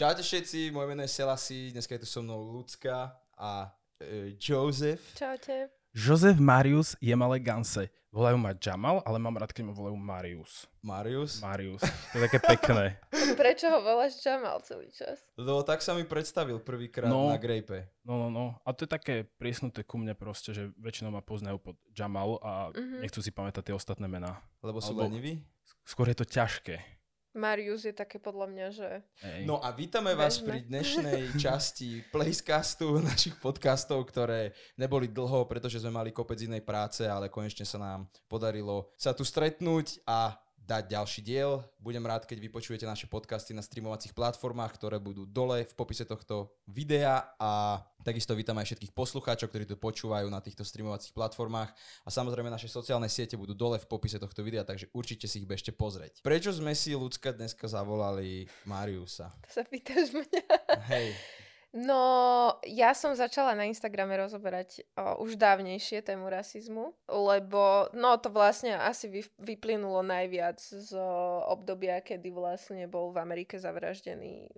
Čaute všetci, moje meno je Selasi, dneska je tu so mnou Lucka a e, Joseph. Čaute. Jozef Marius je malé Ganse. Volajú ma Jamal, ale mám rád, keď ma volajú Marius. Marius. Marius. To je také pekné. Prečo ho voláš Jamal celý čas? Lebo tak sa mi predstavil prvýkrát No. na Grape. No, no, no. A to je také priesnuté ku mne proste, že väčšinou ma poznajú pod Jamal a Mhm. nechcú si pamätať tie ostatné mená. Lebo sú Alebo- leniví? Skôr je to ťažké. Marius je také podľa mňa, že... Hej. No a vítame vás pri dnešnej časti Placecastu, našich podcastov, ktoré neboli dlho, pretože sme mali kopec inej práce, ale konečne sa nám podarilo sa tu stretnúť a dať ďalší diel. Budem rád, keď vypočujete naše podcasty na streamovacích platformách, ktoré budú dole v popise tohto videa a takisto vítam aj všetkých poslucháčov, ktorí tu počúvajú na týchto streamovacích platformách a samozrejme naše sociálne siete budú dole v popise tohto videa, takže určite si ich bežte pozrieť. Prečo sme si ľudská dneska zavolali Mariusa? To sa pýtaš mňa. Hej, No, ja som začala na Instagrame rozoberať o, už dávnejšie tému rasizmu, lebo no to vlastne asi vy, vyplynulo najviac z o, obdobia, kedy vlastne bol v Amerike zavraždený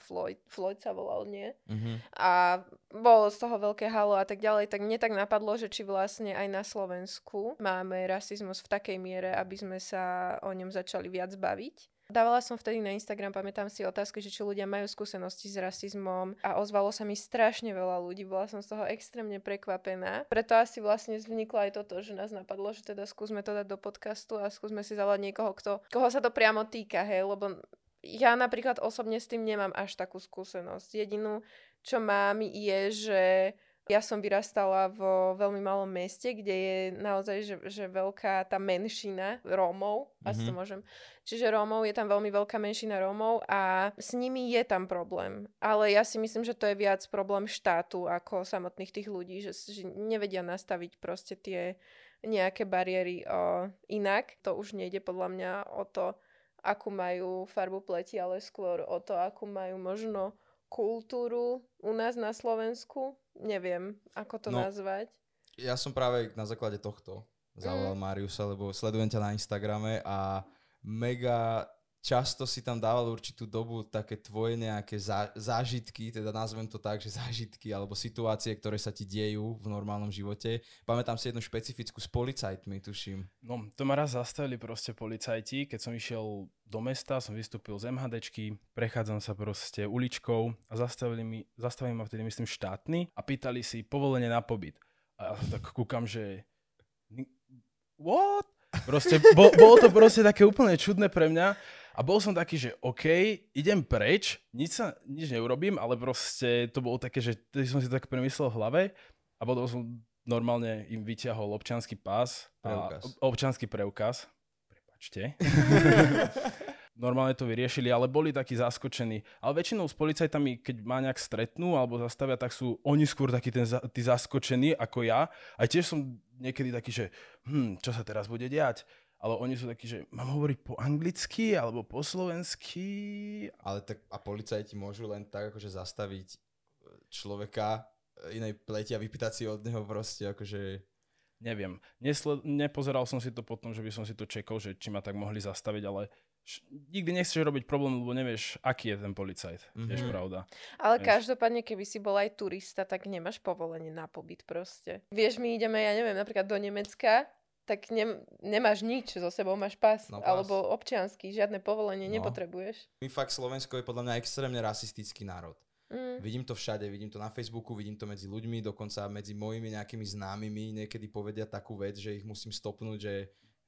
Floyd, Floyd sa volal, nie? mhm. a bolo z toho veľké halo a tak ďalej, tak mne tak napadlo, že či vlastne aj na Slovensku máme rasizmus v takej miere, aby sme sa o ňom začali viac baviť. Dávala som vtedy na Instagram, pamätám si otázky, že či ľudia majú skúsenosti s rasizmom a ozvalo sa mi strašne veľa ľudí, bola som z toho extrémne prekvapená. Preto asi vlastne vzniklo aj toto, že nás napadlo, že teda skúsme to dať do podcastu a skúsme si zavolať niekoho, kto, koho sa to priamo týka, hej, lebo ja napríklad osobne s tým nemám až takú skúsenosť. Jedinú, čo mám, je, že ja som vyrastala vo veľmi malom meste, kde je naozaj že, že veľká tá menšina Rómov, asi to Mhm. môžem. Čiže Rómov, je tam veľmi veľká menšina Rómov a s nimi je tam problém. Ale ja si myslím, že to je viac problém štátu ako samotných tých ľudí, že, že nevedia nastaviť proste tie nejaké bariéry o, inak. To už nejde podľa mňa o to, akú majú farbu pleti, ale skôr o to, akú majú možno kultúru u nás na Slovensku. Neviem, ako to No. nazvať. Ja som práve na základe tohto zavolal Mm. Mariusa, lebo sledujem ťa na Instagrame a mega často si tam dával určitú dobu také tvoje nejaké zá, zážitky, teda nazvem to tak, že zážitky alebo situácie, ktoré sa ti dejú v normálnom živote. Pamätám si jednu špecifickú s policajtmi, tuším. No, to ma raz zastavili proste policajti, keď som išiel do mesta, som vystúpil z MHDčky, prechádzam sa proste uličkou a zastavili, mi, zastavili ma vtedy, myslím, štátny a pýtali si povolenie na pobyt. A ja tak kúkam, že... What? Proste, bo, bolo to proste také úplne čudné pre mňa a bol som taký, že OK, idem preč, nič, sa, nič neurobím, ale proste to bolo také, že som si to tak premyslel v hlave a potom som normálne im vyťahol občanský pás. Preukaz. A, občanský preukaz. Prepačte. Normálne to vyriešili, ale boli takí zaskočení. Ale väčšinou s policajtami, keď ma nejak stretnú alebo zastavia, tak sú oni skôr takí ten, tí zaskočení ako ja. A tiež som niekedy taký, že hm, čo sa teraz bude diať? Ale oni sú takí, že mám hovoriť po anglicky alebo po slovensky. Ale tak a policajti môžu len tak akože zastaviť e, človeka e, inej pleti a vypýtať si od neho proste akože... Neviem. Nesle- nepozeral som si to potom, že by som si to čekol, že či ma tak mohli zastaviť, ale nikdy nechceš robiť problém, lebo nevieš, aký je ten policajt. Mm-hmm. Tiež pravda. Ale Vieš. každopádne, keby si bol aj turista, tak nemáš povolenie na pobyt proste. Vieš, my ideme, ja neviem, napríklad do Nemecka, tak ne, nemáš nič so sebou, máš pás, No, pás. alebo občiansky, žiadne povolenie No. nepotrebuješ. My fakt Slovensko je podľa mňa extrémne rasistický národ. Mm. Vidím to všade, vidím to na Facebooku, vidím to medzi ľuďmi, dokonca medzi mojimi nejakými známymi niekedy povedia takú vec, že ich musím stopnúť, že,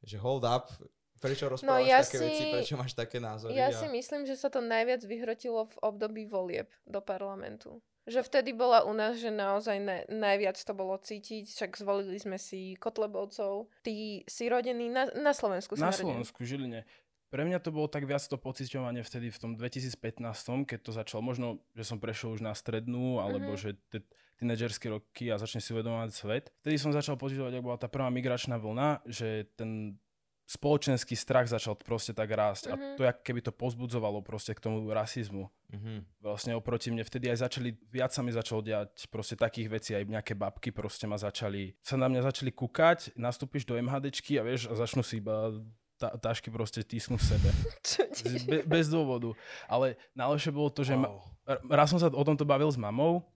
že hold up, prečo rozprávaš ja také veci, si- prečo máš také názory. Ja a... si myslím, že sa to najviac vyhrotilo v období volieb do parlamentu. Že vtedy bola u nás, že naozaj na, najviac to bolo cítiť, však zvolili sme si Kotlebovcov. Tí si rodení na, na Slovensku. Na. Slovensku, Žiline. Pre mňa to bolo tak viac to pociťovanie vtedy v tom 2015, keď to začalo. Možno, že som prešiel už na strednú, alebo Mhm. že tie tínedžerské roky a začne si uvedomovať svet. Vtedy som začal pociťovať, ak bola tá prvá migračná vlna, že ten spoločenský strach začal proste tak rásť. Mhm. A to jak keby to pozbudzovalo proste k tomu rasizmu. Mhm. Vlastne oproti mne vtedy aj začali, viac sa mi začalo diať proste takých vecí, aj nejaké babky proste ma začali, sa na mňa začali kúkať, nastúpiš do MHDčky a vieš, a začnú si iba ta- tašky proste tisnú v sebe. Be- bez dôvodu. Ale najlepšie bolo to, že ma- Wow. r- raz som sa o tomto bavil s mamou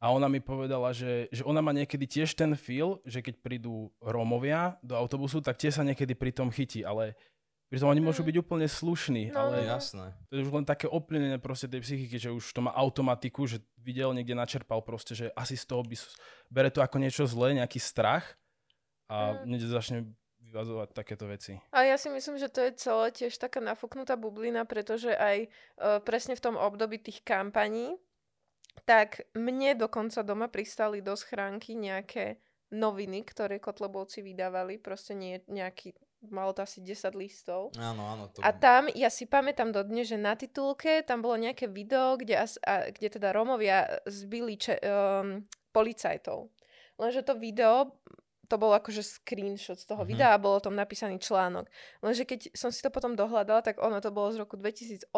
a ona mi povedala, že, že ona má niekedy tiež ten feel, že keď prídu Rómovia do autobusu, tak tie sa niekedy pri tom chytí, ale pritom oni môžu Mm. byť úplne slušní, No, ale no. Jasné. to je už len také oplnenie proste tej psychiky, že už to má automatiku, že videl, niekde načerpal proste, že asi z toho by, bere to ako niečo zlé, nejaký strach a Mm. niekde začne vyvazovať takéto veci. A ja si myslím, že to je celé tiež taká nafúknutá bublina, pretože aj uh, presne v tom období tých kampaní, tak mne dokonca doma pristali do schránky nejaké noviny, ktoré Kotlebovci vydávali, proste nie, nejaký, malo to asi 10 listov. Áno, áno. To... A tam, ja si pamätám dodnes, že na titulke tam bolo nejaké video, kde, as, a, kde teda Romovia zbili če, um, policajtov. Lenže to video, to bol akože screenshot z toho Mhm. videa a bolo tam napísaný článok. Lenže keď som si to potom dohľadala, tak ono to bolo z roku 2018.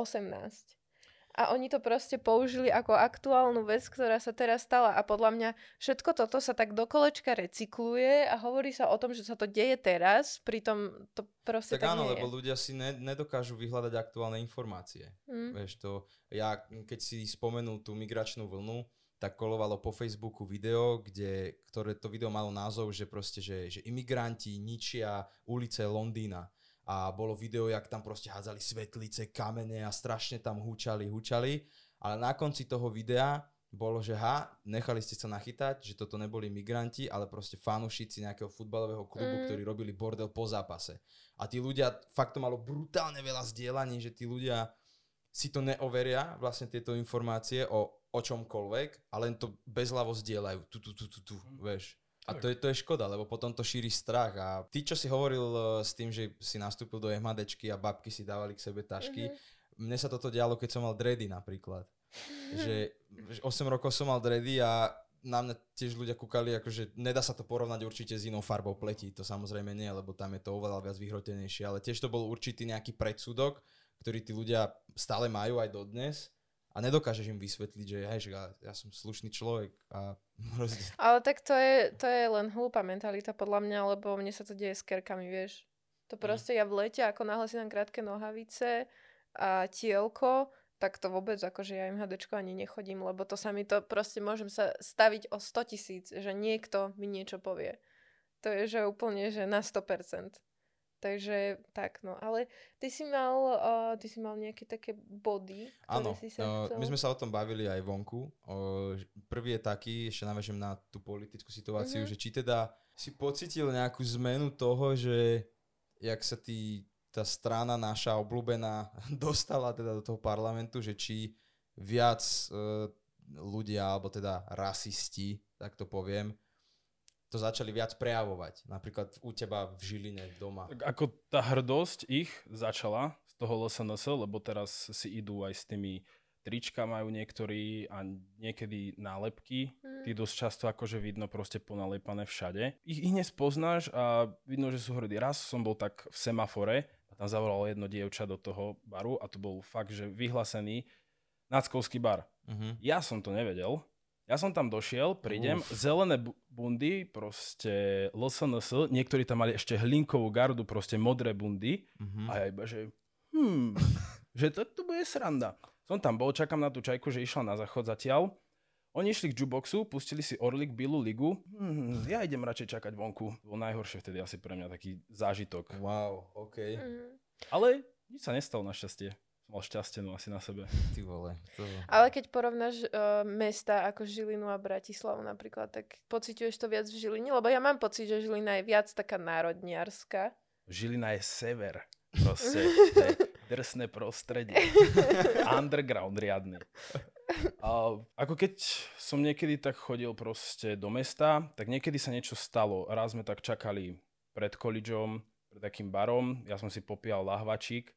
A oni to proste použili ako aktuálnu vec, ktorá sa teraz stala. A podľa mňa všetko toto sa tak do kolečka recykluje a hovorí sa o tom, že sa to deje teraz, pritom to proste tak tak, áno, nie lebo je. ľudia si ne, nedokážu vyhľadať aktuálne informácie. Mm. Vieš to, ja keď si spomenul tú migračnú vlnu, tak kolovalo po Facebooku video, kde, ktoré to video malo názov, že proste, že, že imigranti ničia ulice Londýna. A bolo video, jak tam proste hádzali svetlice, kamene a strašne tam húčali, húčali. Ale na konci toho videa bolo, že ha, nechali ste sa nachytať, že toto neboli migranti, ale proste fanúšici nejakého futbalového klubu, Mm. ktorí robili bordel po zápase. A tí ľudia, fakt to malo brutálne veľa zdieľaní, že tí ľudia si to neoveria, vlastne tieto informácie o, o čomkoľvek, a len to bezľavo zdieľajú. Tu, tu, tu, tu, tu, vieš. A to je, to je škoda, lebo potom to šíri strach. A ty, čo si hovoril eh, s tým, že si nastúpil do MHDčky a babky si dávali k sebe tašky, Mhm. mne sa toto dialo, keď som mal dredy napríklad. Že, že 8 rokov som mal dredy a na mňa tiež ľudia kúkali, akože nedá sa to porovnať určite s inou farbou pleti, to samozrejme nie, lebo tam je to oveľa viac vyhrotenejšie, ale tiež to bol určitý nejaký predsudok, ktorý tí ľudia stále majú aj dodnes a nedokážeš im vysvetliť, že hej, že ja, ja som slušný človek a Ale tak to je, to je len hlúpa mentalita podľa mňa, lebo mne sa to deje s kerkami, vieš. To proste ja v lete, ako náhle si dám krátke nohavice a tielko, tak to vôbec akože ja im HDčko ani nechodím, lebo to sa mi to proste môžem sa staviť o 100 tisíc, že niekto mi niečo povie. To je že úplne, že na 100%. Takže tak, no. Ale ty si mal, uh, ty si mal nejaké také body, ktoré Áno, si sa uh, chcel... my sme sa o tom bavili aj vonku. Uh, prvý je taký, ešte navežem na tú politickú situáciu, Mhm. že či teda si pocitil nejakú zmenu toho, že jak sa tí, tá strana naša obľúbená dostala teda do toho parlamentu, že či viac uh, ľudia, alebo teda rasisti, tak to poviem, to začali viac prejavovať. Napríklad u teba v Žiline doma. Ako tá hrdosť ich začala z toho LSNS, lebo teraz si idú aj s tými trička majú niektorí a niekedy nálepky. Mm. Tí dosť často akože vidno proste ponalepané všade. Ich, ich nespoznáš a vidno, že sú hrdí. Raz som bol tak v semafore a tam zavolalo jedno dievča do toho baru a to bol fakt, že vyhlásený náckovský bar. Uh-huh. Ja som to nevedel. Ja som tam došiel, prídem, Uf. zelené bu- bundy, proste LSNS, niektorí tam mali ešte hlinkovú gardu, proste modré bundy Uh-huh. a ja iba, že hmm, že to, to bude sranda. Som tam bol, čakám na tú čajku, že išla na záchod zatiaľ. Oni išli k jukeboxu, pustili si Orlik, Bilú ligu. Hmm, ja idem radšej čakať vonku. Bol najhoršie vtedy asi pre mňa taký zážitok. Wow, OK. Mm. Ale nič sa nestalo našťastie. Som mal šťastenú asi na sebe. Ty vole. To... Ale keď porovnáš uh, mesta ako Žilinu a Bratislavu napríklad, tak pociťuješ to viac v Žiline? Lebo ja mám pocit, že Žilina je viac taká národniarská. Žilina je sever. Proste, to je drsné prostredie. Underground riadny. A ako keď som niekedy tak chodil proste do mesta, tak niekedy sa niečo stalo. Raz sme tak čakali pred kolidžom, pred takým barom, ja som si popíjal lahvačík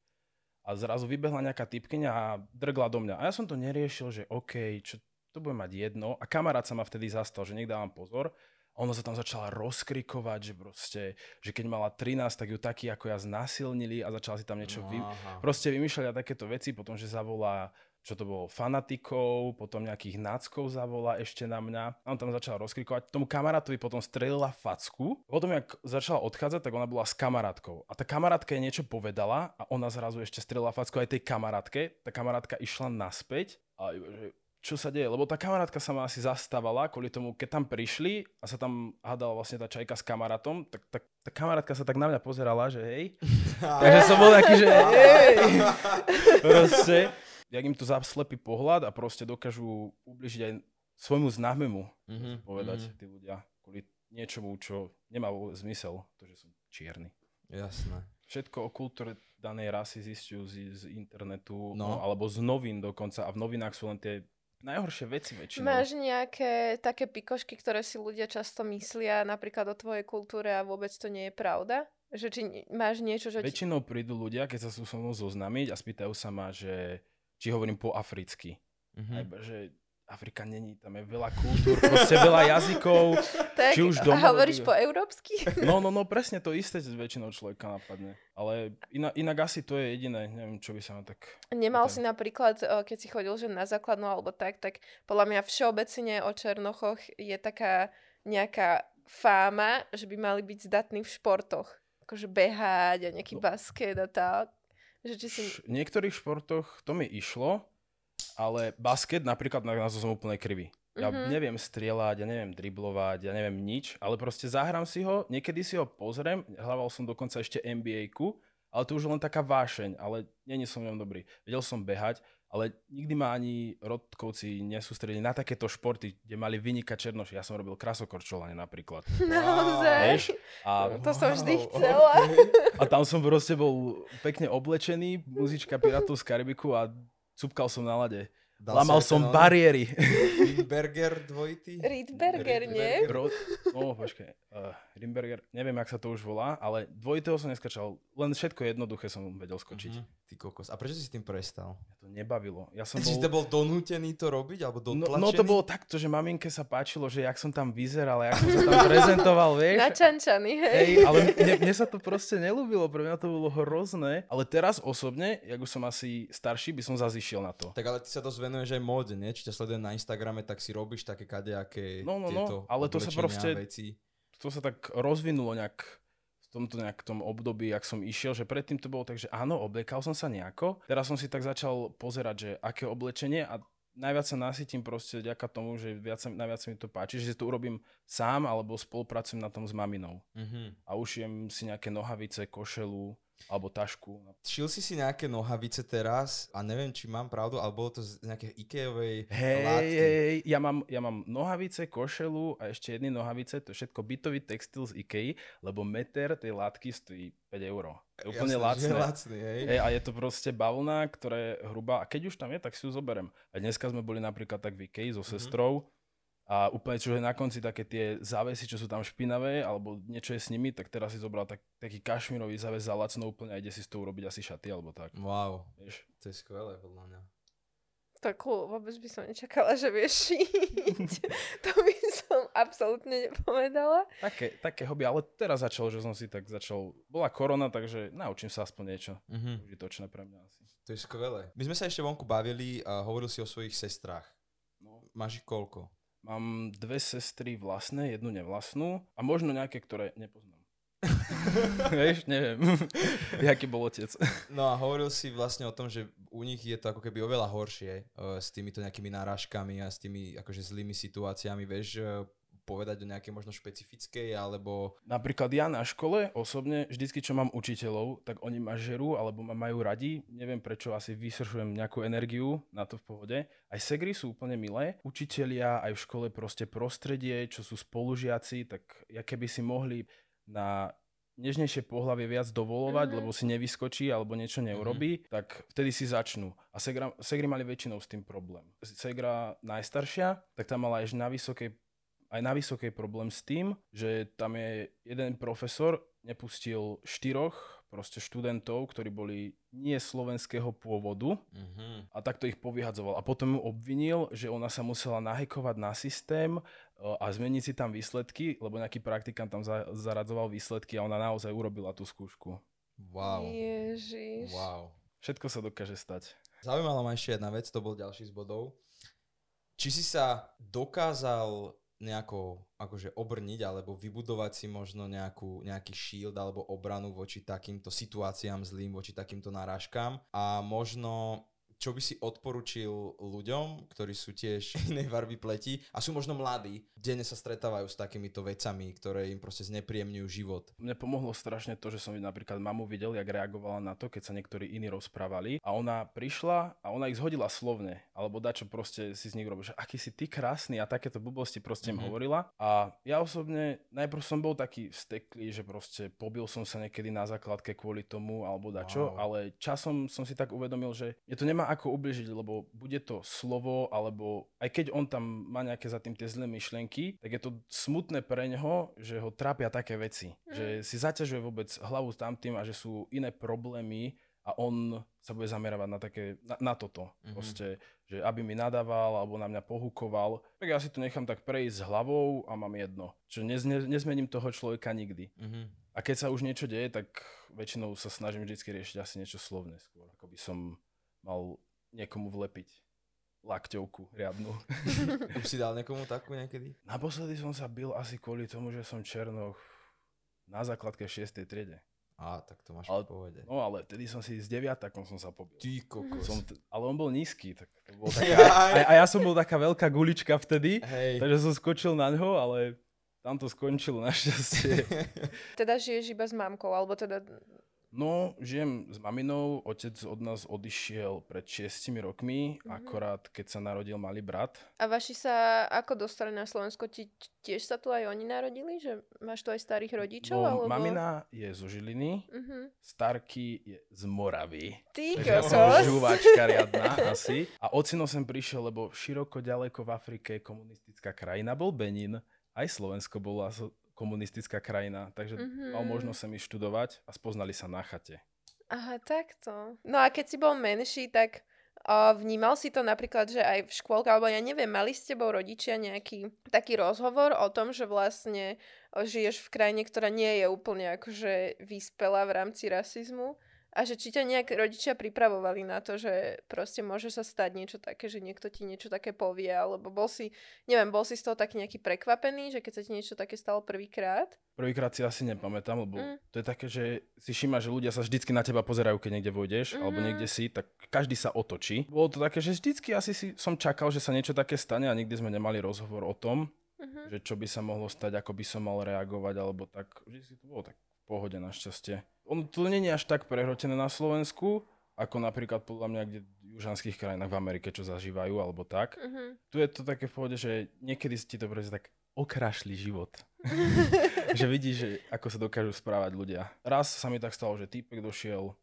a zrazu vybehla nejaká typkyňa a drgla do mňa. A ja som to neriešil, že OK, čo to bude mať jedno. A kamarát sa ma vtedy zastal, že nech dávam pozor. A ona sa tam začala rozkrikovať, že proste, že keď mala 13, tak ju takí ako ja znásilnili a začala si tam niečo vy, proste vymýšľať a takéto veci, potom, že zavolá čo to bolo, fanatikov, potom nejakých náckov zavolá ešte na mňa. A on tam začal rozkrikovať. Tomu kamarátovi potom strelila facku. Potom, jak začala odchádzať, tak ona bola s kamarátkou. A tá kamarátka jej niečo povedala a ona zrazu ešte strelila facku aj tej kamarátke. Tá kamarátka išla naspäť a že čo sa deje, lebo tá kamarátka sa ma asi zastávala kvôli tomu, keď tam prišli a sa tam hádala vlastne tá čajka s kamarátom, tak, tak tá kamarátka sa tak na mňa pozerala, že hej. Takže som bol taký, že hej. Proste jak im to zaslepí pohľad a proste dokážu ubližiť aj svojmu známemu, mm-hmm. povedať mm-hmm. tí ľudia, kvôli niečomu, čo nemá zmysel, to, že som čierny. Jasné. Všetko o kultúre danej rasy zistujú z, z internetu, no. No, alebo z novín dokonca a v novinách sú len tie najhoršie veci väčšinou. Máš nejaké také pikošky, ktoré si ľudia často myslia napríklad o tvojej kultúre a vôbec to nie je pravda? Že či máš niečo, že... Väčšinou prídu ľudia, keď sa sú so mnou zoznamiť a spýtajú sa ma, že či hovorím po africky. Mm-hmm. Aj, že Afrika není, tam je veľa kultúr, proste veľa jazykov. tak, či už doma, a hovoríš po európsky? No, no, no, presne to isté s väčšinou človeka napadne. Ale inak, inak asi to je jediné, neviem, čo by sa ma tak... Nemal si napríklad, keď si chodil že na základnú alebo tak, tak podľa mňa všeobecne o Černochoch je taká nejaká fáma, že by mali byť zdatní v športoch. Akože behať a nejaký no. basket a tak. Že či si... V niektorých športoch to mi išlo, ale basket napríklad na nás som úplne krivý. Ja mm-hmm. neviem strieľať, ja neviem driblovať, ja neviem nič, ale proste zahrám si ho, niekedy si ho pozriem, hľadal som dokonca ešte NBA-ku, ale to už len taká vášeň, ale není som v ňom dobrý. Vedel som behať, ale nikdy ma ani rodkovci nesústredili na takéto športy, kde mali vynikať černoši. Ja som robil krasokorčovanie napríklad. Naozaj? A, to wow, som vždy chcela. Okay. A tam som proste bol pekne oblečený, muzička Pirátov z Karibiku a cupkal som na lade. Dal Lamal som ten, bariéry. Riedberger dvojitý? Riedberger, nie? Ro- no, počkaj. Uh, Rimberger, neviem, jak sa to už volá, ale dvojitého som neskačal. Len všetko jednoduché som vedel skočiť. Uh-huh. Ty kokos. A prečo si s tým prestal? Ja to nebavilo. Ja som bol... Si bol donútený to robiť? Alebo dotlačený? No, no to bolo takto, že maminke sa páčilo, že jak som tam vyzeral, jak som sa tam prezentoval, vieš. Načančaný, hej. hej ale mne, mne, sa to proste nelúbilo, pre mňa to bolo hrozné. Ale teraz osobne, jak už som asi starší, by som zazišiel na to. Tak ale ty sa dosť venuješ aj móde, nie? Či ťa sledujem na Instagrame, tak si robíš také kadejaké no, no, no, ale to sa proste, veci to sa tak rozvinulo nejak v tomto nejak tom období, ak som išiel, že predtým to bolo tak, že áno, obliekal som sa nejako. Teraz som si tak začal pozerať, že aké oblečenie a najviac sa nasytím proste vďaka tomu, že viac, najviac sa mi to páči, že si to urobím sám alebo spolupracujem na tom s maminou. Mm-hmm. A ušijem si nejaké nohavice, košelu, alebo tašku. Šil si si nejaké nohavice teraz a neviem, či mám pravdu, ale bolo to z nejakej Ikeovej hej, látky. Hej, ja mám, ja mám nohavice, košelu a ešte jedny nohavice, to je všetko bytový textil z Ikei, lebo meter tej látky stojí 5 eur. Je úplne Jasne, lacné. lacný, hej. hej. A je to proste bavlna, ktorá je hrubá a keď už tam je, tak si ju zoberem. A dneska sme boli napríklad tak v Ikei so mm-hmm. sestrou a úplne čo je na konci také tie závesy, čo sú tam špinavé, alebo niečo je s nimi, tak teraz si zobral tak, taký kašmírový záves za lacno úplne a ide si s tou urobiť asi šaty alebo tak. Wow, Vieš? to je skvelé podľa mňa. Tak vôbec by som nečakala, že vieš šiť. to by som absolútne nepovedala. Také, také hobby, ale teraz začal, že som si tak začal, bola korona, takže naučím sa aspoň niečo mm-hmm. užitočné pre mňa asi. To je skvelé. My sme sa ešte vonku bavili a hovoril si o svojich sestrách. No. Máš ich koľko? Mám dve sestry vlastné, jednu nevlastnú a možno nejaké, ktoré nepoznám. Vieš, neviem, jaký bol otec. No a hovoril si vlastne o tom, že u nich je to ako keby oveľa horšie uh, s týmito nejakými náražkami a s tými akože zlými situáciami, vieš, uh, povedať o nejakej možno špecifickej, alebo... Napríklad ja na škole osobne, vždycky čo mám učiteľov, tak oni ma žerú alebo ma majú radi. Neviem prečo, asi vysršujem nejakú energiu na to v pohode. Aj segry sú úplne milé. Učitelia aj v škole proste prostredie, čo sú spolužiaci, tak ja keby si mohli na nežnejšie pohľavie viac dovolovať, mm-hmm. lebo si nevyskočí alebo niečo neurobí, mm-hmm. tak vtedy si začnú. A Segra, Segry mali väčšinou s tým problém. Segra najstaršia, tak tam mala ešte na vysokej aj na vysokej problém s tým, že tam je jeden profesor, nepustil štyroch proste študentov, ktorí boli nie slovenského pôvodu uh-huh. a takto ich povyhadzoval. A potom ju obvinil, že ona sa musela nahekovať na systém a zmeniť si tam výsledky, lebo nejaký praktikant tam za- zaradzoval výsledky a ona naozaj urobila tú skúšku. Wow. Ježiš. Wow. Všetko sa dokáže stať. Zaujímala ma ešte jedna vec, to bol ďalší z bodov. Či si sa dokázal nejako akože obrniť alebo vybudovať si možno nejakú, nejaký shield alebo obranu voči takýmto situáciám zlým, voči takýmto narážkám a možno čo by si odporučil ľuďom, ktorí sú tiež inej varby pleti a sú možno mladí, denne sa stretávajú s takýmito vecami, ktoré im proste znepríjemňujú život. Mne pomohlo strašne to, že som napríklad mamu videl, jak reagovala na to, keď sa niektorí iní rozprávali a ona prišla a ona ich zhodila slovne, alebo dačo proste si z nich robil, že aký si ty krásny a takéto blbosti proste mm-hmm. im hovorila. A ja osobne najprv som bol taký steklý, že proste pobil som sa niekedy na základke kvôli tomu alebo dačo, wow. ale časom som si tak uvedomil, že je to nemá ako ubližiť, lebo bude to slovo, alebo aj keď on tam má nejaké za tým tie zlé myšlienky, tak je to smutné pre neho, že ho trápia také veci. Mm. Že si zaťažuje vôbec hlavu tam tým a že sú iné problémy a on sa bude zameravať na, také, na, na toto. Mm-hmm. Proste, že aby mi nadával alebo na mňa pohukoval, tak ja si to nechám tak prejsť s hlavou a mám jedno. Čo nez, ne, nezmením toho človeka nikdy. Mm-hmm. A keď sa už niečo deje, tak väčšinou sa snažím vždy riešiť asi niečo slovné skôr. Ako by som mal niekomu vlepiť lakťovku riadnu. Už si dal niekomu takú niekedy? Naposledy som sa bil asi kvôli tomu, že som černoch na základke 6. triede. Á, tak to máš ale, v pohode. No ale vtedy som si s deviatakom som sa pobil. Ty kokos. Som t- ale on bol nízky, tak to bol taká, a, a, ja som bol taká veľká gulička vtedy, Hej. takže som skočil na ňo, ale tam to skončilo našťastie. teda žiješ iba s mamkou, alebo teda No, žijem s maminou, otec od nás odišiel pred 6 rokmi, mm-hmm. akorát keď sa narodil malý brat. A vaši sa ako dostali na Slovensko? Ti, tiež sa tu aj oni narodili? Že máš tu aj starých rodičov? No, alebo... mamina je zo Žiliny, mm-hmm. Starky je z Moravy. Ty kokos. Žuvačka riadna asi. A ocino sem prišiel, lebo široko ďaleko v Afrike komunistická krajina bol Benin. Aj Slovensko bolo komunistická krajina, takže mm-hmm. mal možnosť sa mi študovať a spoznali sa na chate. Aha, takto. No a keď si bol menší, tak uh, vnímal si to napríklad, že aj v škôlke, alebo ja neviem, mali s tebou rodičia nejaký taký rozhovor o tom, že vlastne žiješ v krajine, ktorá nie je úplne akože vyspelá v rámci rasizmu a že či ťa nejak rodičia pripravovali na to, že proste môže sa stať niečo také, že niekto ti niečo také povie, alebo bol si, neviem, bol si z toho taký nejaký prekvapený, že keď sa ti niečo také stalo prvýkrát? Prvýkrát si asi nepamätám, lebo mm. to je také, že si všíma, že ľudia sa vždycky na teba pozerajú, keď niekde vojdeš, mm-hmm. alebo niekde si, tak každý sa otočí. Bolo to také, že vždycky asi si som čakal, že sa niečo také stane a nikdy sme nemali rozhovor o tom, mm-hmm. že čo by sa mohlo stať, ako by som mal reagovať, alebo tak. Vždy to bolo tak v pohode našťastie ono to nie je až tak prehrotené na Slovensku, ako napríklad podľa mňa kde v južanských krajinách v Amerike, čo zažívajú, alebo tak. Uh-huh. Tu je to také v pohode, že niekedy si ti to proste tak okrašli život. že vidíš, že ako sa dokážu správať ľudia. Raz sa mi tak stalo, že týpek došiel,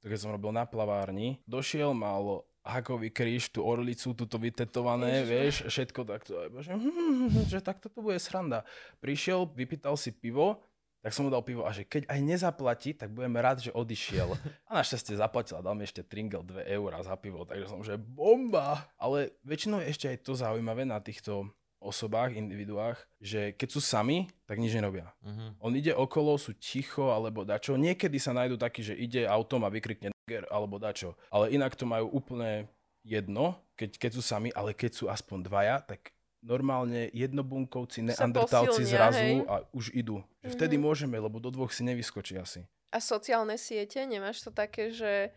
keď som robil na plavárni, došiel, mal hakový kríž, tú orlicu, túto vytetované, Ježiš. vieš, všetko takto, že, hm, že takto to bude sranda. Prišiel, vypýtal si pivo, tak som mu dal pivo a že keď aj nezaplatí, tak budeme rád, že odišiel. A našťastie zaplatil a dal mi ešte tringel 2 eurá za pivo, takže som, že bomba. Ale väčšinou je ešte aj to zaujímavé na týchto osobách, individuách, že keď sú sami, tak nič nerobia. Uh-huh. On ide okolo, sú ticho alebo dačo. Niekedy sa nájdú takí, že ide autom a vykrikne alebo dačo. Ale inak to majú úplne jedno, keď, keď sú sami, ale keď sú aspoň dvaja, tak normálne jednobunkovci, neandertálci zrazu hej. a už idú. Že vtedy mm-hmm. môžeme, lebo do dvoch si nevyskočí asi. A sociálne siete, nemáš to také, že...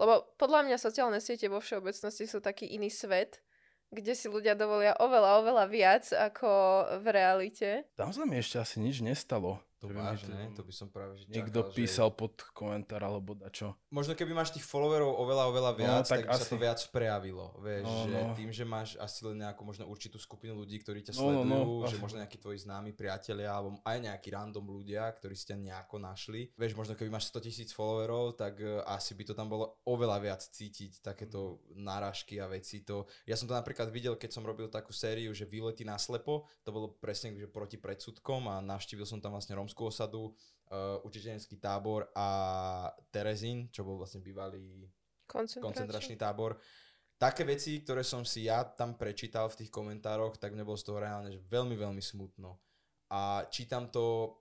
Lebo podľa mňa sociálne siete vo všeobecnosti sú taký iný svet, kde si ľudia dovolia oveľa, oveľa viac ako v realite. Tam sa mi ešte asi nič nestalo. To máš, ne? To by som práve že Niekto čakal, písal že... pod komentár alebo dačo. Možno keby máš tých followerov oveľa, oveľa no, viac, no, tak, tak asi... sa to viac prejavilo. Vieš, no, že no. tým, že máš asi len nejakú možno určitú skupinu ľudí, ktorí ťa sledujú, no, no, no. že možno nejakí tvoji známi priatelia alebo aj nejakí random ľudia, ktorí si ťa nejako našli. Vieš, možno keby máš 100 tisíc followerov, tak uh, asi by to tam bolo oveľa viac cítiť, takéto náražky a veci. To... Ja som to napríklad videl, keď som robil takú sériu, že výlety na slepo, to bolo presne že proti predsudkom a navštívil som tam vlastne romskú osadu uh, utečenecký tábor a Terezín, čo bol vlastne bývalý koncentračný tábor. Také veci, ktoré som si ja tam prečítal v tých komentároch, tak mne bolo z toho reálne že veľmi, veľmi smutno. A čítam to,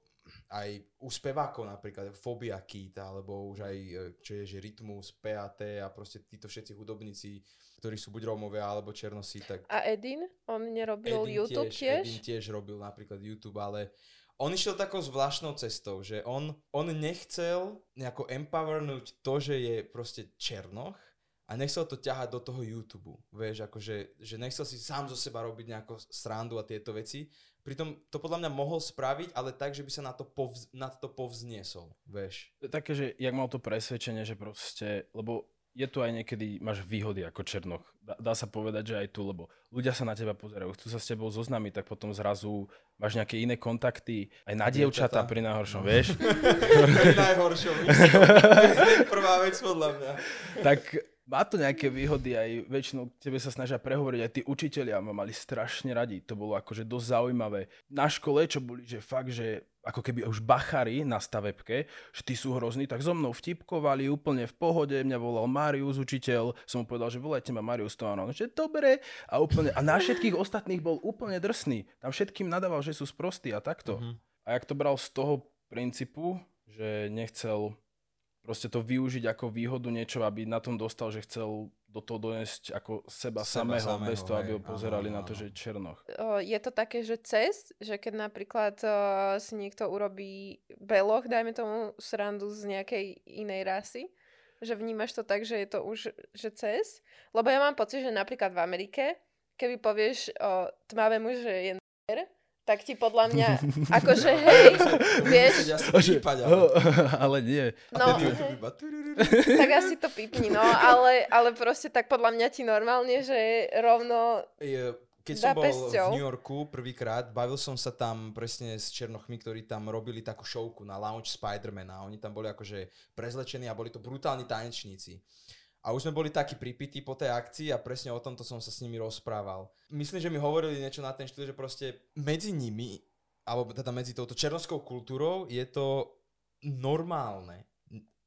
aj u spevákov napríklad, Fobia Kit, alebo už aj, e, čo je, že Rytmus, PAT a proste títo všetci hudobníci, ktorí sú buď Rómovia alebo Černosí, tak... A Edin? On nerobil Edin YouTube tiež, tiež? Edin tiež robil napríklad YouTube, ale on išiel takou zvláštnou cestou, že on, on nechcel nejako empowernúť to, že je proste Černoch, a nechcel to ťahať do toho YouTube, vieš, akože, že nechcel si sám zo seba robiť nejakú srandu a tieto veci. Pritom to podľa mňa mohol spraviť, ale tak, že by sa na to, povz, na to povzniesol, vieš. Také, že jak mal to presvedčenie, že proste, lebo je tu aj niekedy, máš výhody ako Černoch. Dá, dá sa povedať, že aj tu, lebo ľudia sa na teba pozerajú, chcú sa s tebou zoznámiť, tak potom zrazu máš nejaké iné kontakty, aj na dievčatá pri najhoršom, vieš? pri najhoršom, prvá vec podľa mňa. tak má to nejaké výhody, aj väčšinou tebe sa snažia prehovoriť, aj tí učiteľia ma mali strašne radi, to bolo akože dosť zaujímavé. Na škole, čo boli, že fakt, že ako keby už bachari na stavebke, že tí sú hrozní, tak so mnou vtipkovali úplne v pohode, mňa volal Marius, učiteľ, som mu povedal, že volajte ma Marius to áno, že dobre, a úplne, a na všetkých ostatných bol úplne drsný, tam všetkým nadával, že sú sprostí a takto. Uh-huh. A jak to bral z toho princípu, že nechcel proste to využiť ako výhodu niečo, aby na tom dostal, že chcel do toho doniesť ako seba, seba samého, samého, bez toho, aby ho pozerali áno, áno. na to, že je černoch. Je to také, že cez, že keď napríklad uh, si niekto urobí beloch, dajme tomu srandu z nejakej inej rasy, že vnímaš to tak, že je to už že cez, lebo ja mám pocit, že napríklad v Amerike, keby povieš o tmavému, že je tak ti podľa mňa, akože hej, vieš... ale nie. No, tak asi to pipni, no, ale, ale proste tak podľa mňa ti normálne, že rovno keď som bol pesťou. v New Yorku prvýkrát, bavil som sa tam presne s Černochmi, ktorí tam robili takú showku na Lounge Spidermana. Oni tam boli akože prezlečení a boli to brutálni tanečníci. A už sme boli takí pripití po tej akcii a presne o tomto som sa s nimi rozprával. Myslím, že mi hovorili niečo na ten štýl, že proste medzi nimi, alebo teda medzi touto černovskou kultúrou je to normálne.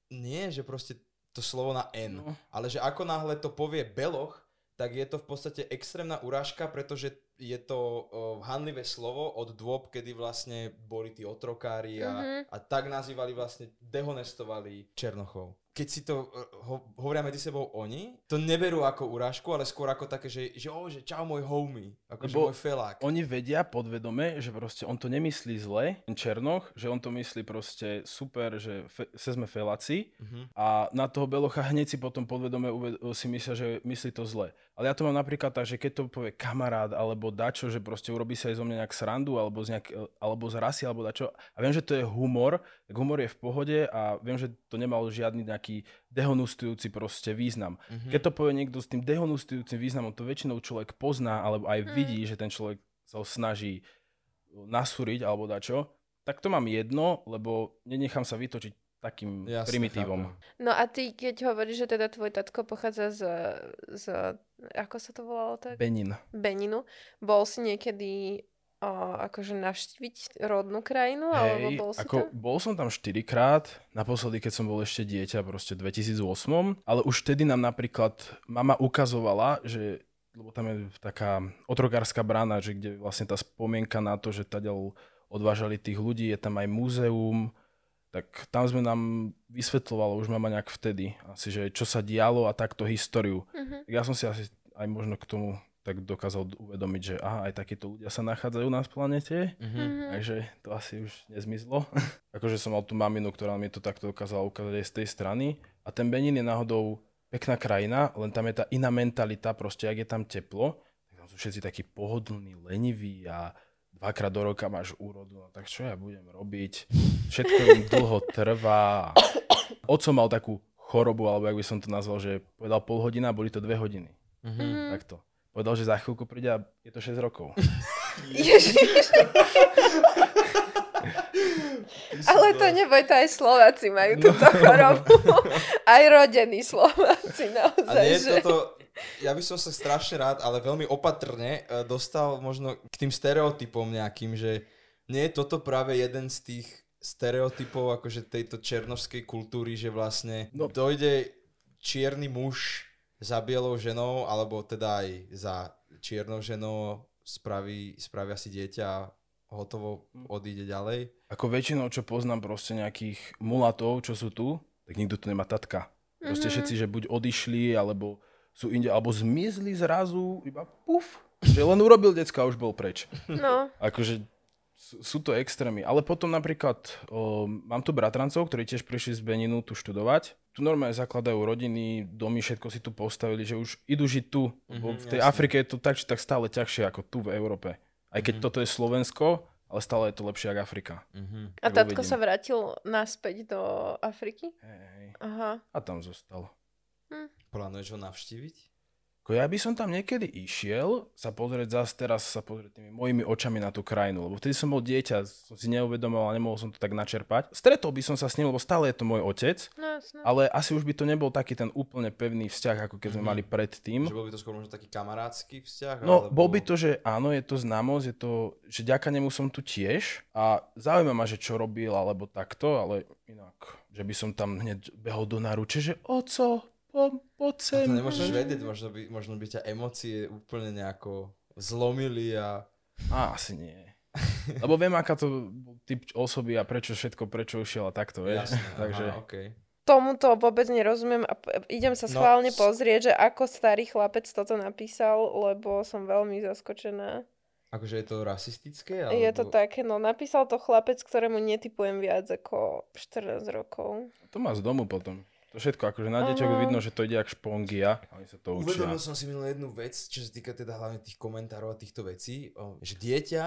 Nie, že proste to slovo na N, no. ale že ako náhle to povie Beloch, tak je to v podstate extrémna urážka, pretože je to uh, hanlivé slovo od dôb, kedy vlastne boli tí otrokári a, mm-hmm. a tak nazývali vlastne, dehonestovali Černochov keď si to uh, ho, hovoria medzi sebou oni, to neberú ako urážku, ale skôr ako také, že, že, oh, že čau môj homie, ako že môj felák. Oni vedia podvedome, že proste on to nemyslí zle, ten Černoch, že on to myslí proste super, že fe, se sme feláci uh-huh. a na toho Belocha hneď si potom podvedome uved- si myslia, že myslí to zle. Ale ja to mám napríklad tak, že keď to povie kamarát alebo dačo, že proste urobí sa aj zo mňa nejak srandu alebo z, nejak, alebo z rasy alebo dačo a viem, že to je humor, tak humor je v pohode a viem, že to nemal žiadny nejaký dehonustujúci proste význam. Mm-hmm. Keď to povie niekto s tým dehonustujúcim významom, to väčšinou človek pozná alebo aj mm. vidí, že ten človek sa ho snaží nasúriť alebo dačo, tak to mám jedno, lebo nenechám sa vytočiť takým Jasne, primitívom. Chápem. No a ty, keď hovoríš, že teda tvoj tatko pochádza z, z ako sa to volalo tak? Benin. Beninu. Bol si niekedy o, akože navštíviť rodnú krajinu? Hej, alebo bol, si ako, tam? bol som tam 4 krát, naposledy, keď som bol ešte dieťa, proste v 2008, ale už vtedy nám napríklad mama ukazovala, že lebo tam je taká otrokárska brána, že kde vlastne tá spomienka na to, že taďal odvážali tých ľudí, je tam aj múzeum, tak tam sme nám vysvetlovalo už mama nejak vtedy, asi, že čo sa dialo a takto históriu. Uh-huh. Ja som si asi aj možno k tomu tak dokázal uvedomiť, že aha, aj takíto ľudia sa nachádzajú na planete, mm-hmm. takže to asi už nezmizlo. akože som mal tú maminu, ktorá mi to takto dokázala ukázať aj z tej strany. A ten Benin je náhodou pekná krajina, len tam je tá iná mentalita, proste ak je tam teplo, tak tam sú všetci takí pohodlní, leniví a dvakrát do roka máš úrodu, no tak čo ja budem robiť? Všetko im dlho trvá. Oco mal takú chorobu, alebo jak by som to nazval, že povedal pol hodina, boli to dve hodiny. Mm-hmm. Takto. Povedal, že za chvíľku príde a je to 6 rokov. Ježiš. Ale to neboj, to aj Slováci majú túto chorobu. aj rodení Slováci, naozaj. A nie že... toto, ja by som sa strašne rád, ale veľmi opatrne e, dostal možno k tým stereotypom nejakým, že nie je toto práve jeden z tých stereotypov akože tejto černovskej kultúry, že vlastne no. dojde čierny muž za bielou ženou, alebo teda aj za čiernou ženou spraví, spravia si dieťa hotovo odíde ďalej. Ako väčšinou, čo poznám proste nejakých mulatov, čo sú tu, tak nikto tu nemá tatka. Proste Mhm. všetci, že buď odišli, alebo sú inde, alebo zmizli zrazu, iba puf, že len urobil decka a už bol preč. No, Akože sú, to extrémy. Ale potom napríklad o, mám tu bratrancov, ktorí tiež prišli z Beninu tu študovať. Tu normálne zakladajú rodiny, domy, všetko si tu postavili, že už idú žiť tu. Mhm, v tej jasne. Afrike je to tak, či tak stále ťažšie ako tu v Európe. Aj keď Mhm. toto je Slovensko, ale stále je to lepšie ako Afrika. Mhm. a tatko uvidím. sa vrátil naspäť do Afriky? Hej. Aha. A tam zostal. Plánuješ ho navštíviť? Ako ja by som tam niekedy išiel sa pozrieť zase teraz sa pozrieť tými mojimi očami na tú krajinu, lebo vtedy som bol dieťa, som si neuvedomoval a nemohol som to tak načerpať. Stretol by som sa s ním, lebo stále je to môj otec, No, ale asi už by to nebol taký ten úplne pevný vzťah, ako keď sme Mhm. mali predtým. Že bol by to skôr možno taký kamarátsky vzťah? No, alebo... bol by to, že áno, je to známosť, je to, že ďaka nemu som tu tiež a zaujíma ma, že čo robil alebo takto, ale inak, že by som tam hneď behol do náruče, že oco, po, poď A sem. to nemôžeš vedieť, možno by, možno by ťa emócie úplne nejako zlomili a... Á, asi nie. Lebo viem, aká to typ osoby a prečo všetko, prečo ušiel a takto, vieš. Takže aha, okay. Tomuto vôbec nerozumiem a idem sa No, schválne s- pozrieť, že ako starý chlapec toto napísal, lebo som veľmi zaskočená. Akože je to rasistické? Alebo... Je to také, no napísal to chlapec, ktorému netypujem viac ako 14 rokov. to má z domu potom. To všetko, akože na deťoch vidno, že to ide jak špongia. Oni sa to učia. Uvedomil som si minulú jednu vec, čo sa týka teda hlavne tých komentárov a týchto vecí, že dieťa,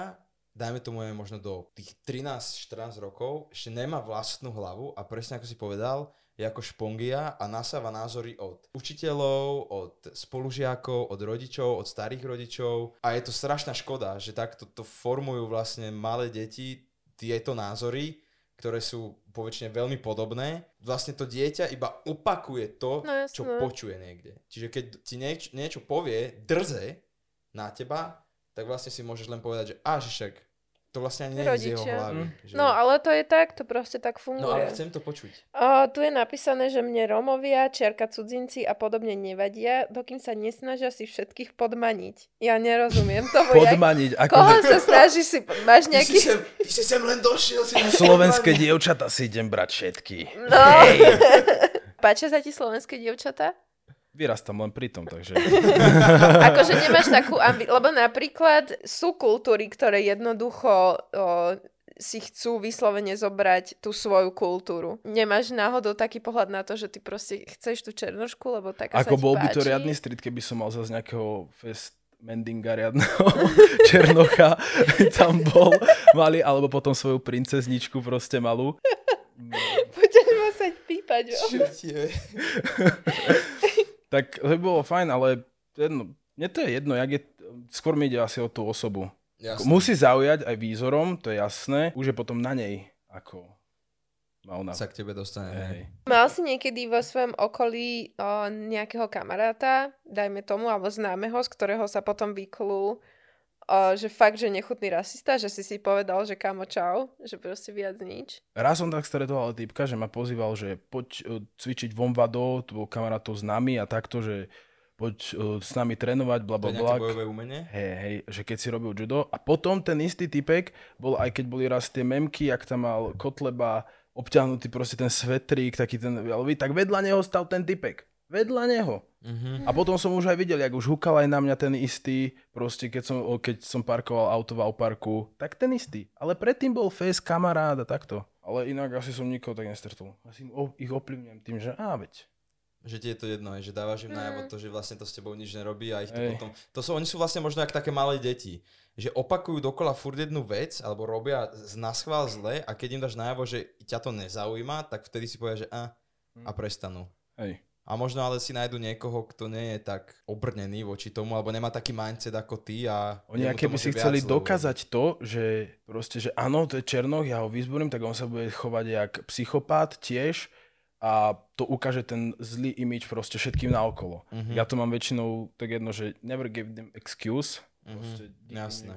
dajme tomu je možno do tých 13-14 rokov, ešte nemá vlastnú hlavu a presne ako si povedal, je ako špongia a nasáva názory od učiteľov, od spolužiakov, od rodičov, od starých rodičov a je to strašná škoda, že takto to formujú vlastne malé deti tieto názory, ktoré sú poväčšine veľmi podobné. Vlastne to dieťa iba opakuje to, No čo počuje niekde. Čiže keď ti nieč, niečo povie drze na teba, tak vlastne si môžeš len povedať, že a že však to vlastne ani nie je z jeho hlavy. Mm. Že... No ale to je tak, to proste tak no ale funguje. chcem to počuť. A tu je napísané, že mne Romovia, čiarka cudzinci a podobne nevadia, dokým sa nesnažia si všetkých podmaniť. Ja nerozumiem to. jak... Podmaniť. Ako Koho sa snaží si... Máš Ty si, nejaký... sem, ty si sem len došiel, si slovenské dievčata si idem brať všetky. No. Páčia sa ti slovenské dievčatá? Vyrastám len pri tom, takže... Akože nemáš takú ambi... Lebo napríklad sú kultúry, ktoré jednoducho o, si chcú vyslovene zobrať tú svoju kultúru. Nemáš náhodou taký pohľad na to, že ty proste chceš tú černošku, lebo taká Ako sa ti bol by to páči? riadny street, keby som mal zase nejakého fest mendinga riadného Černocha tam bol malý, alebo potom svoju princezničku proste malú. Budeš musieť pípať. jo. Tak to by bolo fajn, ale jedno, mne to je jedno, jak je, skôr mi ide asi o tú osobu. Jasné. Musí zaujať aj výzorom, to je jasné, už je potom na nej, ako má ona. sa k tebe dostane. Hej. Mal si niekedy vo svojom okolí o, nejakého kamaráta, dajme tomu, alebo známeho, z ktorého sa potom vyklul, o, že fakt, že nechutný rasista, že si si povedal, že kamo čau, že proste viac nič. Raz som tak stretol ale typka, že ma pozýval, že poď e, cvičiť vomvado, to bol kamarátov s nami a takto, že poď e, s nami trénovať, bla bla bla. bojové umenie? Hej, hej, že keď si robil judo. A potom ten istý typek bol, aj keď boli raz tie memky, jak tam mal Kotleba obťahnutý proste ten svetrík, taký ten, tak vedľa neho stal ten typek. Vedľa neho. Mhm. A potom som už aj videl, jak už húkal aj na mňa ten istý, proste keď som, keď som parkoval auto v parku, tak ten istý. Ale predtým bol face a takto. Ale inak asi som nikoho tak nestretol. Asi ich ovplyvňujem tým, že á, veď. Že ti je to jedno, že dávaš im Mm. najavo to, že vlastne to s tebou nič nerobí a ich to Hej. potom... To sú, oni sú vlastne možno jak také malé deti. Že opakujú dokola furt jednu vec, alebo robia z naschvál zle a keď im dáš najavo, že ťa to nezaujíma, tak vtedy si povedia, že a, a prestanú. Hej. A možno ale si nájdu niekoho, kto nie je tak obrnený voči tomu, alebo nemá taký mindset ako ty a... Oni keby môže si chceli lebo- dokázať to, že proste, že áno, to je Černoch, ja ho vyzborím, tak on sa bude chovať jak psychopát tiež a to ukáže ten zlý imič proste všetkým naokolo. Mhm. Ja to mám väčšinou tak jedno, že never give them excuse. Mhm, Proste jasné.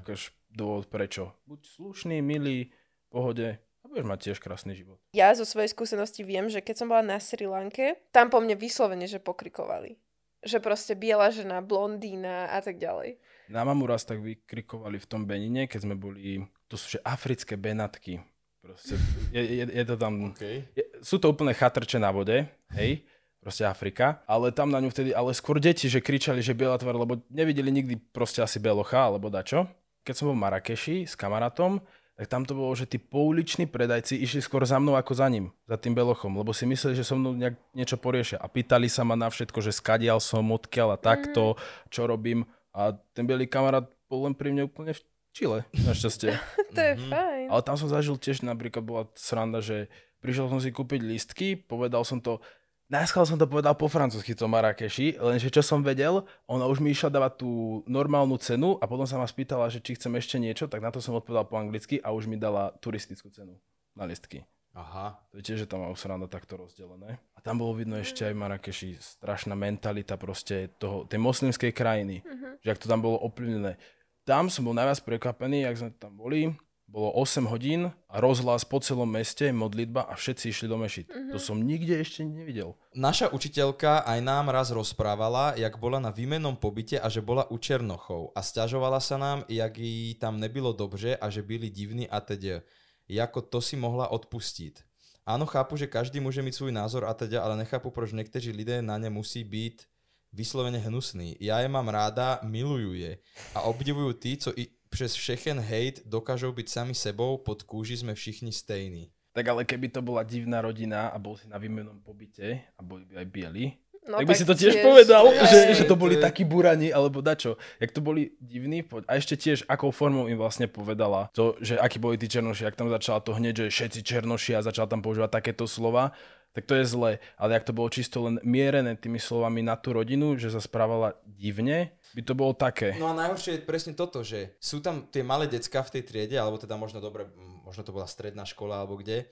dôvod prečo. Buď slušný, milý, pohode budeš mať tiež krásny život. Ja zo svojej skúsenosti viem, že keď som bola na Sri Lanke, tam po mne vyslovene, že pokrikovali. Že proste biela žena, blondína a tak ďalej. Na mamu raz tak vykrikovali v tom Benine, keď sme boli, to sú že africké benatky. Proste, je, je, je to tam, Okay. je, sú to úplne chatrče na vode, hej, proste Afrika, ale tam na ňu vtedy, ale skôr deti, že kričali, že biela tvár, lebo nevideli nikdy proste asi belocha, alebo dačo. Keď som bol v Marrakeši s kamarátom, tak tam to bolo, že tí pouliční predajci išli skôr za mnou ako za ním, za tým belochom, lebo si mysleli, že so mnou nejak niečo poriešia. A pýtali sa ma na všetko, že skadial som, odkiaľ a takto, čo robím. A ten bielý kamarát bol len pri mne úplne v Čile, našťastie. to je Mhm. fajn. Ale tam som zažil tiež, napríklad bola sranda, že prišiel som si kúpiť listky, povedal som to, najskôr som to povedal po francúzsky to Marrakeši, lenže čo som vedel, ona už mi išla dávať tú normálnu cenu a potom sa ma spýtala, že či chcem ešte niečo, tak na to som odpovedal po anglicky a už mi dala turistickú cenu na listky. Aha. Tiež, že tam majú sranda takto rozdelené. A tam bolo vidno ešte aj v Marrakeši strašná mentalita proste toho, tej moslimskej krajiny. Mhm. Že ak to tam bolo ovplyvnené. Tam som bol najviac prekvapený, ak sme tam boli. Bolo 8 hodín a rozhlas po celom meste, modlitba a všetci išli do mešit. Mhm. To som nikde ešte nevidel. Naša učiteľka aj nám raz rozprávala, jak bola na výmennom pobyte a že bola u Černochov a stiažovala sa nám, jak jej tam nebylo dobře a že byli divní a teď. Jako to si mohla odpustiť. Áno, chápu, že každý môže mít svůj názor a teda, ale nechápu, proč někteří lidé na ne musí být vyslovene hnusný. Ja je mám ráda, milujú je a obdivujú tí, co i přes všechen hate dokážou byť sami sebou, pod kúži sme všichni stejní. Tak ale keby to bola divná rodina a bol si na výmennom pobyte a boli by aj bieli, No, tak by si to tiež, povedal, Hej. že, že to to boli je- takí burani, alebo dačo. Jak to boli divní, poď- a ešte tiež, akou formou im vlastne povedala to, že akí boli tí černoši, ak tam začala to hneď, že všetci černoši a začala tam používať takéto slova, tak to je zle. Ale ak to bolo čisto len mierené tými slovami na tú rodinu, že sa správala divne, by to bolo také. No a najhoršie je presne toto, že sú tam tie malé decka v tej triede, alebo teda možno dobre, možno to bola stredná škola alebo kde.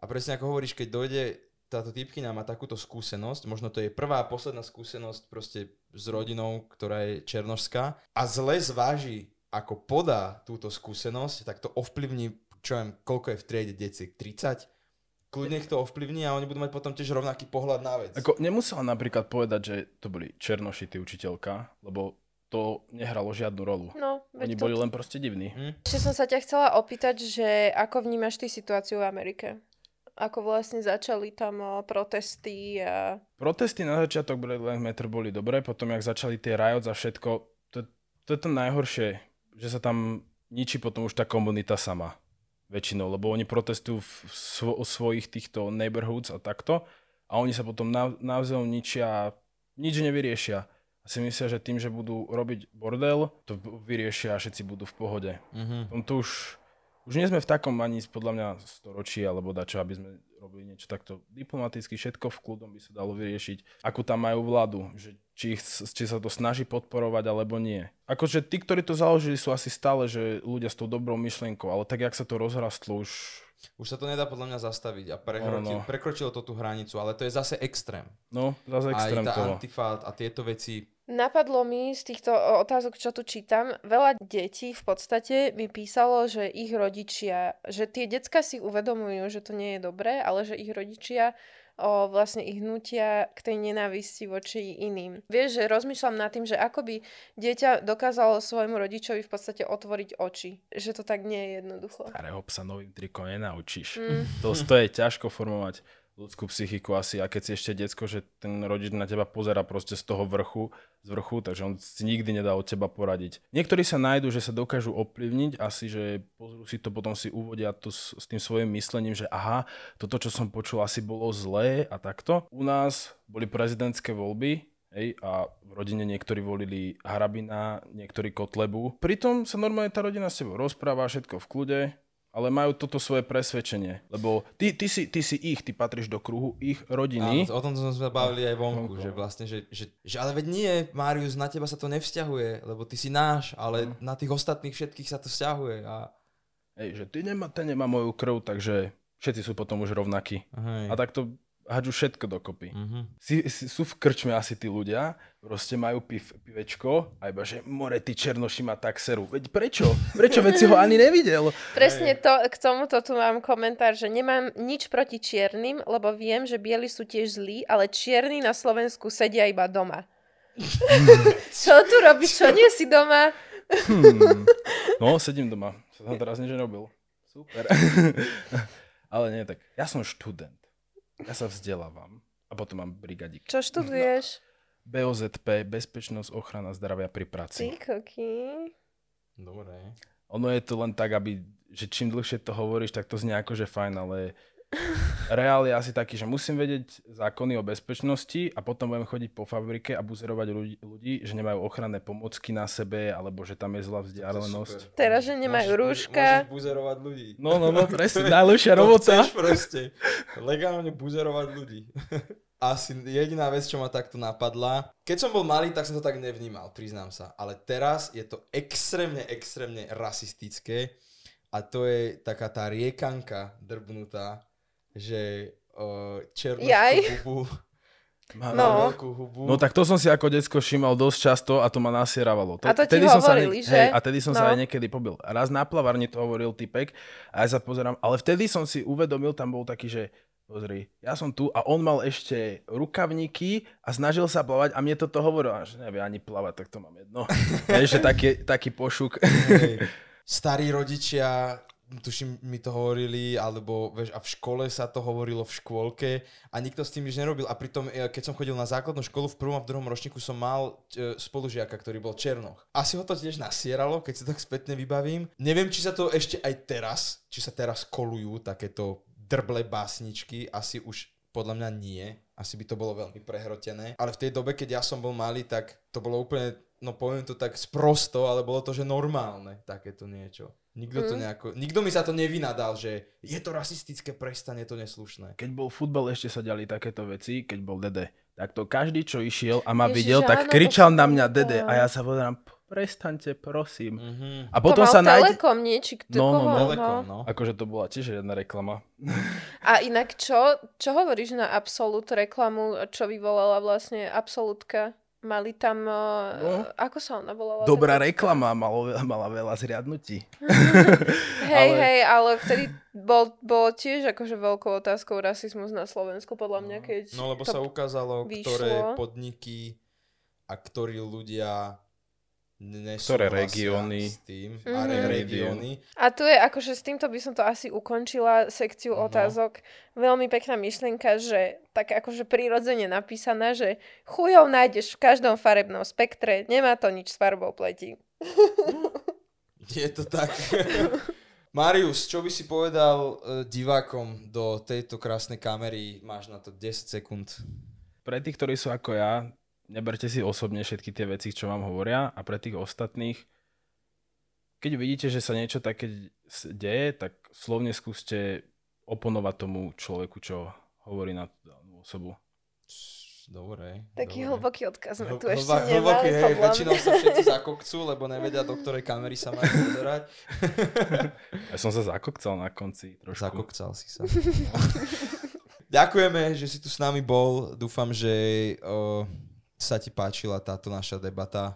A presne ako hovoríš, keď dojde táto typkyňa má takúto skúsenosť, možno to je prvá a posledná skúsenosť proste s rodinou, ktorá je černožská a zle zváži, ako podá túto skúsenosť, tak to ovplyvní, čo viem, koľko je v triede deci, 30? Kľudne ich to ovplyvní a oni budú mať potom tiež rovnaký pohľad na vec. Ako nemusela napríklad povedať, že to boli černoši, ty učiteľka, lebo to nehralo žiadnu rolu. No, Oni veď boli len proste divní. Hm? Ešte som sa ťa chcela opýtať, že ako vnímaš ty situáciu v Amerike? Ako vlastne začali tam o, protesty a... Protesty na začiatok Black Lives Matter boli dobré, potom jak začali tie riots a všetko, to, to je to najhoršie, že sa tam ničí potom už tá komunita sama väčšinou, lebo oni protestujú v svo, svojich týchto neighborhoods a takto a oni sa potom nav, navzájom ničia nič nevyriešia. A si myslia, že tým, že budú robiť bordel, to vyriešia a všetci budú v pohode. Mhm. Potom to už, už nie sme v takom ani podľa mňa storočí alebo dačo, aby sme robili niečo takto diplomaticky, všetko v kľudom by sa dalo vyriešiť. Akú tam majú vládu, že či, ich, či sa to snaží podporovať alebo nie. Akože tí, ktorí to založili, sú asi stále, že ľudia s tou dobrou myšlienkou, ale tak, jak sa to rozrastlo, už Už sa to nedá podľa mňa zastaviť a prekročilo, Áno. prekročilo to tú hranicu, ale to je zase extrém. no, zase extrém Aj tá toho. antifa a tieto veci. Napadlo mi z týchto otázok, čo tu čítam, veľa detí v podstate mi písalo, že ich rodičia, že tie decka si uvedomujú, že to nie je dobré, ale že ich rodičia o, vlastne ich hnutia k tej nenávisti voči iným. Vieš, že rozmýšľam nad tým, že ako by dieťa dokázalo svojmu rodičovi v podstate otvoriť oči. Že to tak nie je jednoducho. Starého psa novým trikom nenaučíš. Mm. To, to je ťažko formovať ľudskú psychiku asi a keď si ešte decko, že ten rodič na teba pozera proste z toho vrchu, z vrchu, takže on si nikdy nedá od teba poradiť. Niektorí sa nájdu, že sa dokážu ovplyvniť, asi, že pozrú si to, potom si uvodia to s, s tým svojim myslením, že aha, toto, čo som počul, asi bolo zlé a takto. U nás boli prezidentské voľby, Hej, a v rodine niektorí volili Harabina, niektorí Kotlebu. Pritom sa normálne tá rodina s tebou rozpráva, všetko v kľude, ale majú toto svoje presvedčenie. Lebo ty, ty, si, ty si ich, ty patríš do kruhu ich rodiny. Áno, o tom sme sa bavili aj vonku, Vonku, že vlastne, že, že, že ale veď nie, Marius, na teba sa to nevzťahuje, lebo ty si náš, ale na tých ostatných všetkých sa to vzťahuje. A... Hej, že ty nemá, ten nemá moju krv, takže všetci sú potom už rovnakí. Hej. A takto hádžu všetko dokopy. Mhm. Si, si, sú v krčme asi tí ľudia, proste majú piv, pivečko a iba, že more, ty černoši ma tak seru. Veď prečo? Prečo? Veď si ho ani nevidel. Presne to, k tomuto tu mám komentár, že nemám nič proti čiernym, lebo viem, že bieli sú tiež zlí, ale čierni na Slovensku sedia iba doma. čo tu robíš? Čo nie si doma? Hmm. No, sedím doma. Som teraz nič nerobil. Super. Ale nie, tak ja som študent. Ja sa vzdelávam. A potom mám brigadík. Čo študuješ? BOZP, Bezpečnosť, ochrana zdravia pri Ty práci. koky. Dobre. Ono je to len tak, aby, že čím dlhšie to hovoríš, tak to znie ako, že fajn, ale reál je asi taký, že musím vedieť zákony o bezpečnosti a potom budem chodiť po fabrike a buzerovať ľudí, ľudí že nemajú ochranné pomocky na sebe, alebo že tam je zlá vzdialenosť. Teraz, že nemajú rúška. Môžeš buzerovať ľudí. No, no, no, presne, najlepšia To robota. chceš proste. Legálne buzerovať ľudí. Asi jediná vec, čo ma takto napadla. Keď som bol malý, tak som to tak nevnímal, priznám sa. Ale teraz je to extrémne, extrémne rasistické. A to je taká tá riekanka drbnutá, že uh, Jaj. hubu má No. veľkú hubu. No tak to som si ako decko všímal dosť často a to ma nasieravalo. A to ti som sa hovorili, že? Hej, a tedy som sa No. aj niekedy pobil. Raz na plavárni to hovoril typek a ja sa pozerám, ale vtedy som si uvedomil, tam bol taký, že pozri, ja som tu a on mal ešte rukavníky a snažil sa plávať a mne toto hovoril, že nevie ani plávať, tak to mám jedno. Vieš, že taký, taký pošuk. Hej. Starí rodičia, tuším, mi to hovorili, alebo vieš, a v škole sa to hovorilo v škôlke a nikto s tým nič nerobil. A pritom, e, keď som chodil na základnú školu, v prvom a v druhom ročníku som mal e, spolužiaka, ktorý bol Černoch. Asi ho to tiež nasieralo, keď si tak spätne vybavím. Neviem, či sa to ešte aj teraz, či sa teraz kolujú takéto drble básničky, asi už podľa mňa nie. Asi by to bolo veľmi prehrotené. Ale v tej dobe, keď ja som bol malý, tak to bolo úplne, no poviem to tak sprosto, ale bolo to, že normálne takéto niečo. Nikto to Mm. nejako, nikto mi sa to nevynadal, že je to rasistické, prestane to neslušné. Keď bol futbal, ešte sa diali takéto veci, keď bol Dede. Tak to každý, čo išiel a ma Ježiš, videl, tak áno, kričal na mňa. Dede a ja sa pozerám, prestaňte, prosím. Mhm. A potom to mal sa nájde... Telekom, nie? Či kto, No, no, koho? no. Telekom, no. Akože to bola tiež jedna reklama. A inak čo, čo hovoríš na Absolut reklamu, čo vyvolala vlastne Absolutka? Mali tam, No. no. ako sa ona volala? Dobrá Tá- reklama, malo, mala veľa zriadnutí. Hej, ale- hej, ale vtedy bol, bolo tiež akože veľkou otázkou rasizmus na Slovensku, podľa mňa, keď No lebo to... sa ukázalo, vyšlo. ktoré podniky a ktorí ľudia Ktoré regióny. s tým. A Mhm. re- regióny. A tu je akože s týmto by som to asi ukončila sekciu Mhm. otázok. Veľmi pekná myšlienka, že tak akože prirodzene napísaná, že chujov nájdeš v každom farebnom spektre, nemá to nič s farbou pleti. Je to tak. Marius, čo by si povedal e, divákom do tejto krásnej kamery? Máš na to 10 sekúnd. Pre tých, ktorí sú ako ja, neberte si osobne všetky tie veci, čo vám hovoria a pre tých ostatných, keď vidíte, že sa niečo také deje, tak slovne skúste oponovať tomu človeku, čo hovorí na tú danú osobu. Dobre. Taký dobre. hlboký odkaz sme Hl- tu ešte nemali, hlboký, hej, väčšinou sa všetci zakokcú, lebo nevedia, do ktorej kamery sa majú pozerať. Ja som sa zakokcal na konci trošku. Zakokcal si sa. Ďakujeme, že si tu s nami bol. Dúfam, že o, sa ti páčila táto naša debata.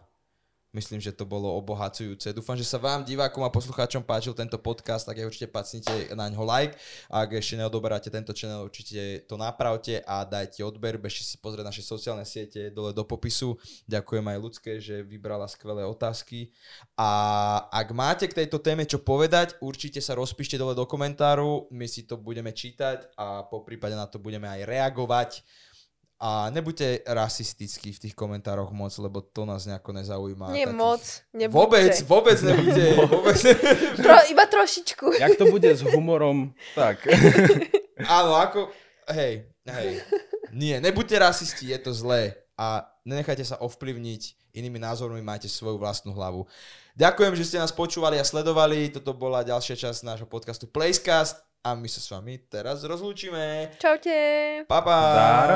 Myslím, že to bolo obohacujúce. Dúfam, že sa vám, divákom a poslucháčom, páčil tento podcast, tak je určite pacnite na ňo like. Ak ešte neodoberáte tento channel, určite to napravte a dajte odber. Bežte si pozrieť naše sociálne siete dole do popisu. Ďakujem aj ľudské, že vybrala skvelé otázky. A ak máte k tejto téme čo povedať, určite sa rozpíšte dole do komentáru, my si to budeme čítať a po prípade na to budeme aj reagovať. A nebuďte rasistickí v tých komentároch moc, lebo to nás nejako nezaujíma. Nie Takých- moc, nebuďte. Vôbec, vôbec nebuďte. vôbec. Tro, iba trošičku. Jak to bude s humorom, tak. Áno, ako... Hej, hej. Nie, nebuďte rasisti, je to zlé. A nenechajte sa ovplyvniť inými názormi, máte svoju vlastnú hlavu. Ďakujem, že ste nás počúvali a sledovali. Toto bola ďalšia časť nášho podcastu Placecast a my sa s vami teraz rozlúčime. Čaute. Pa, pa. Dar.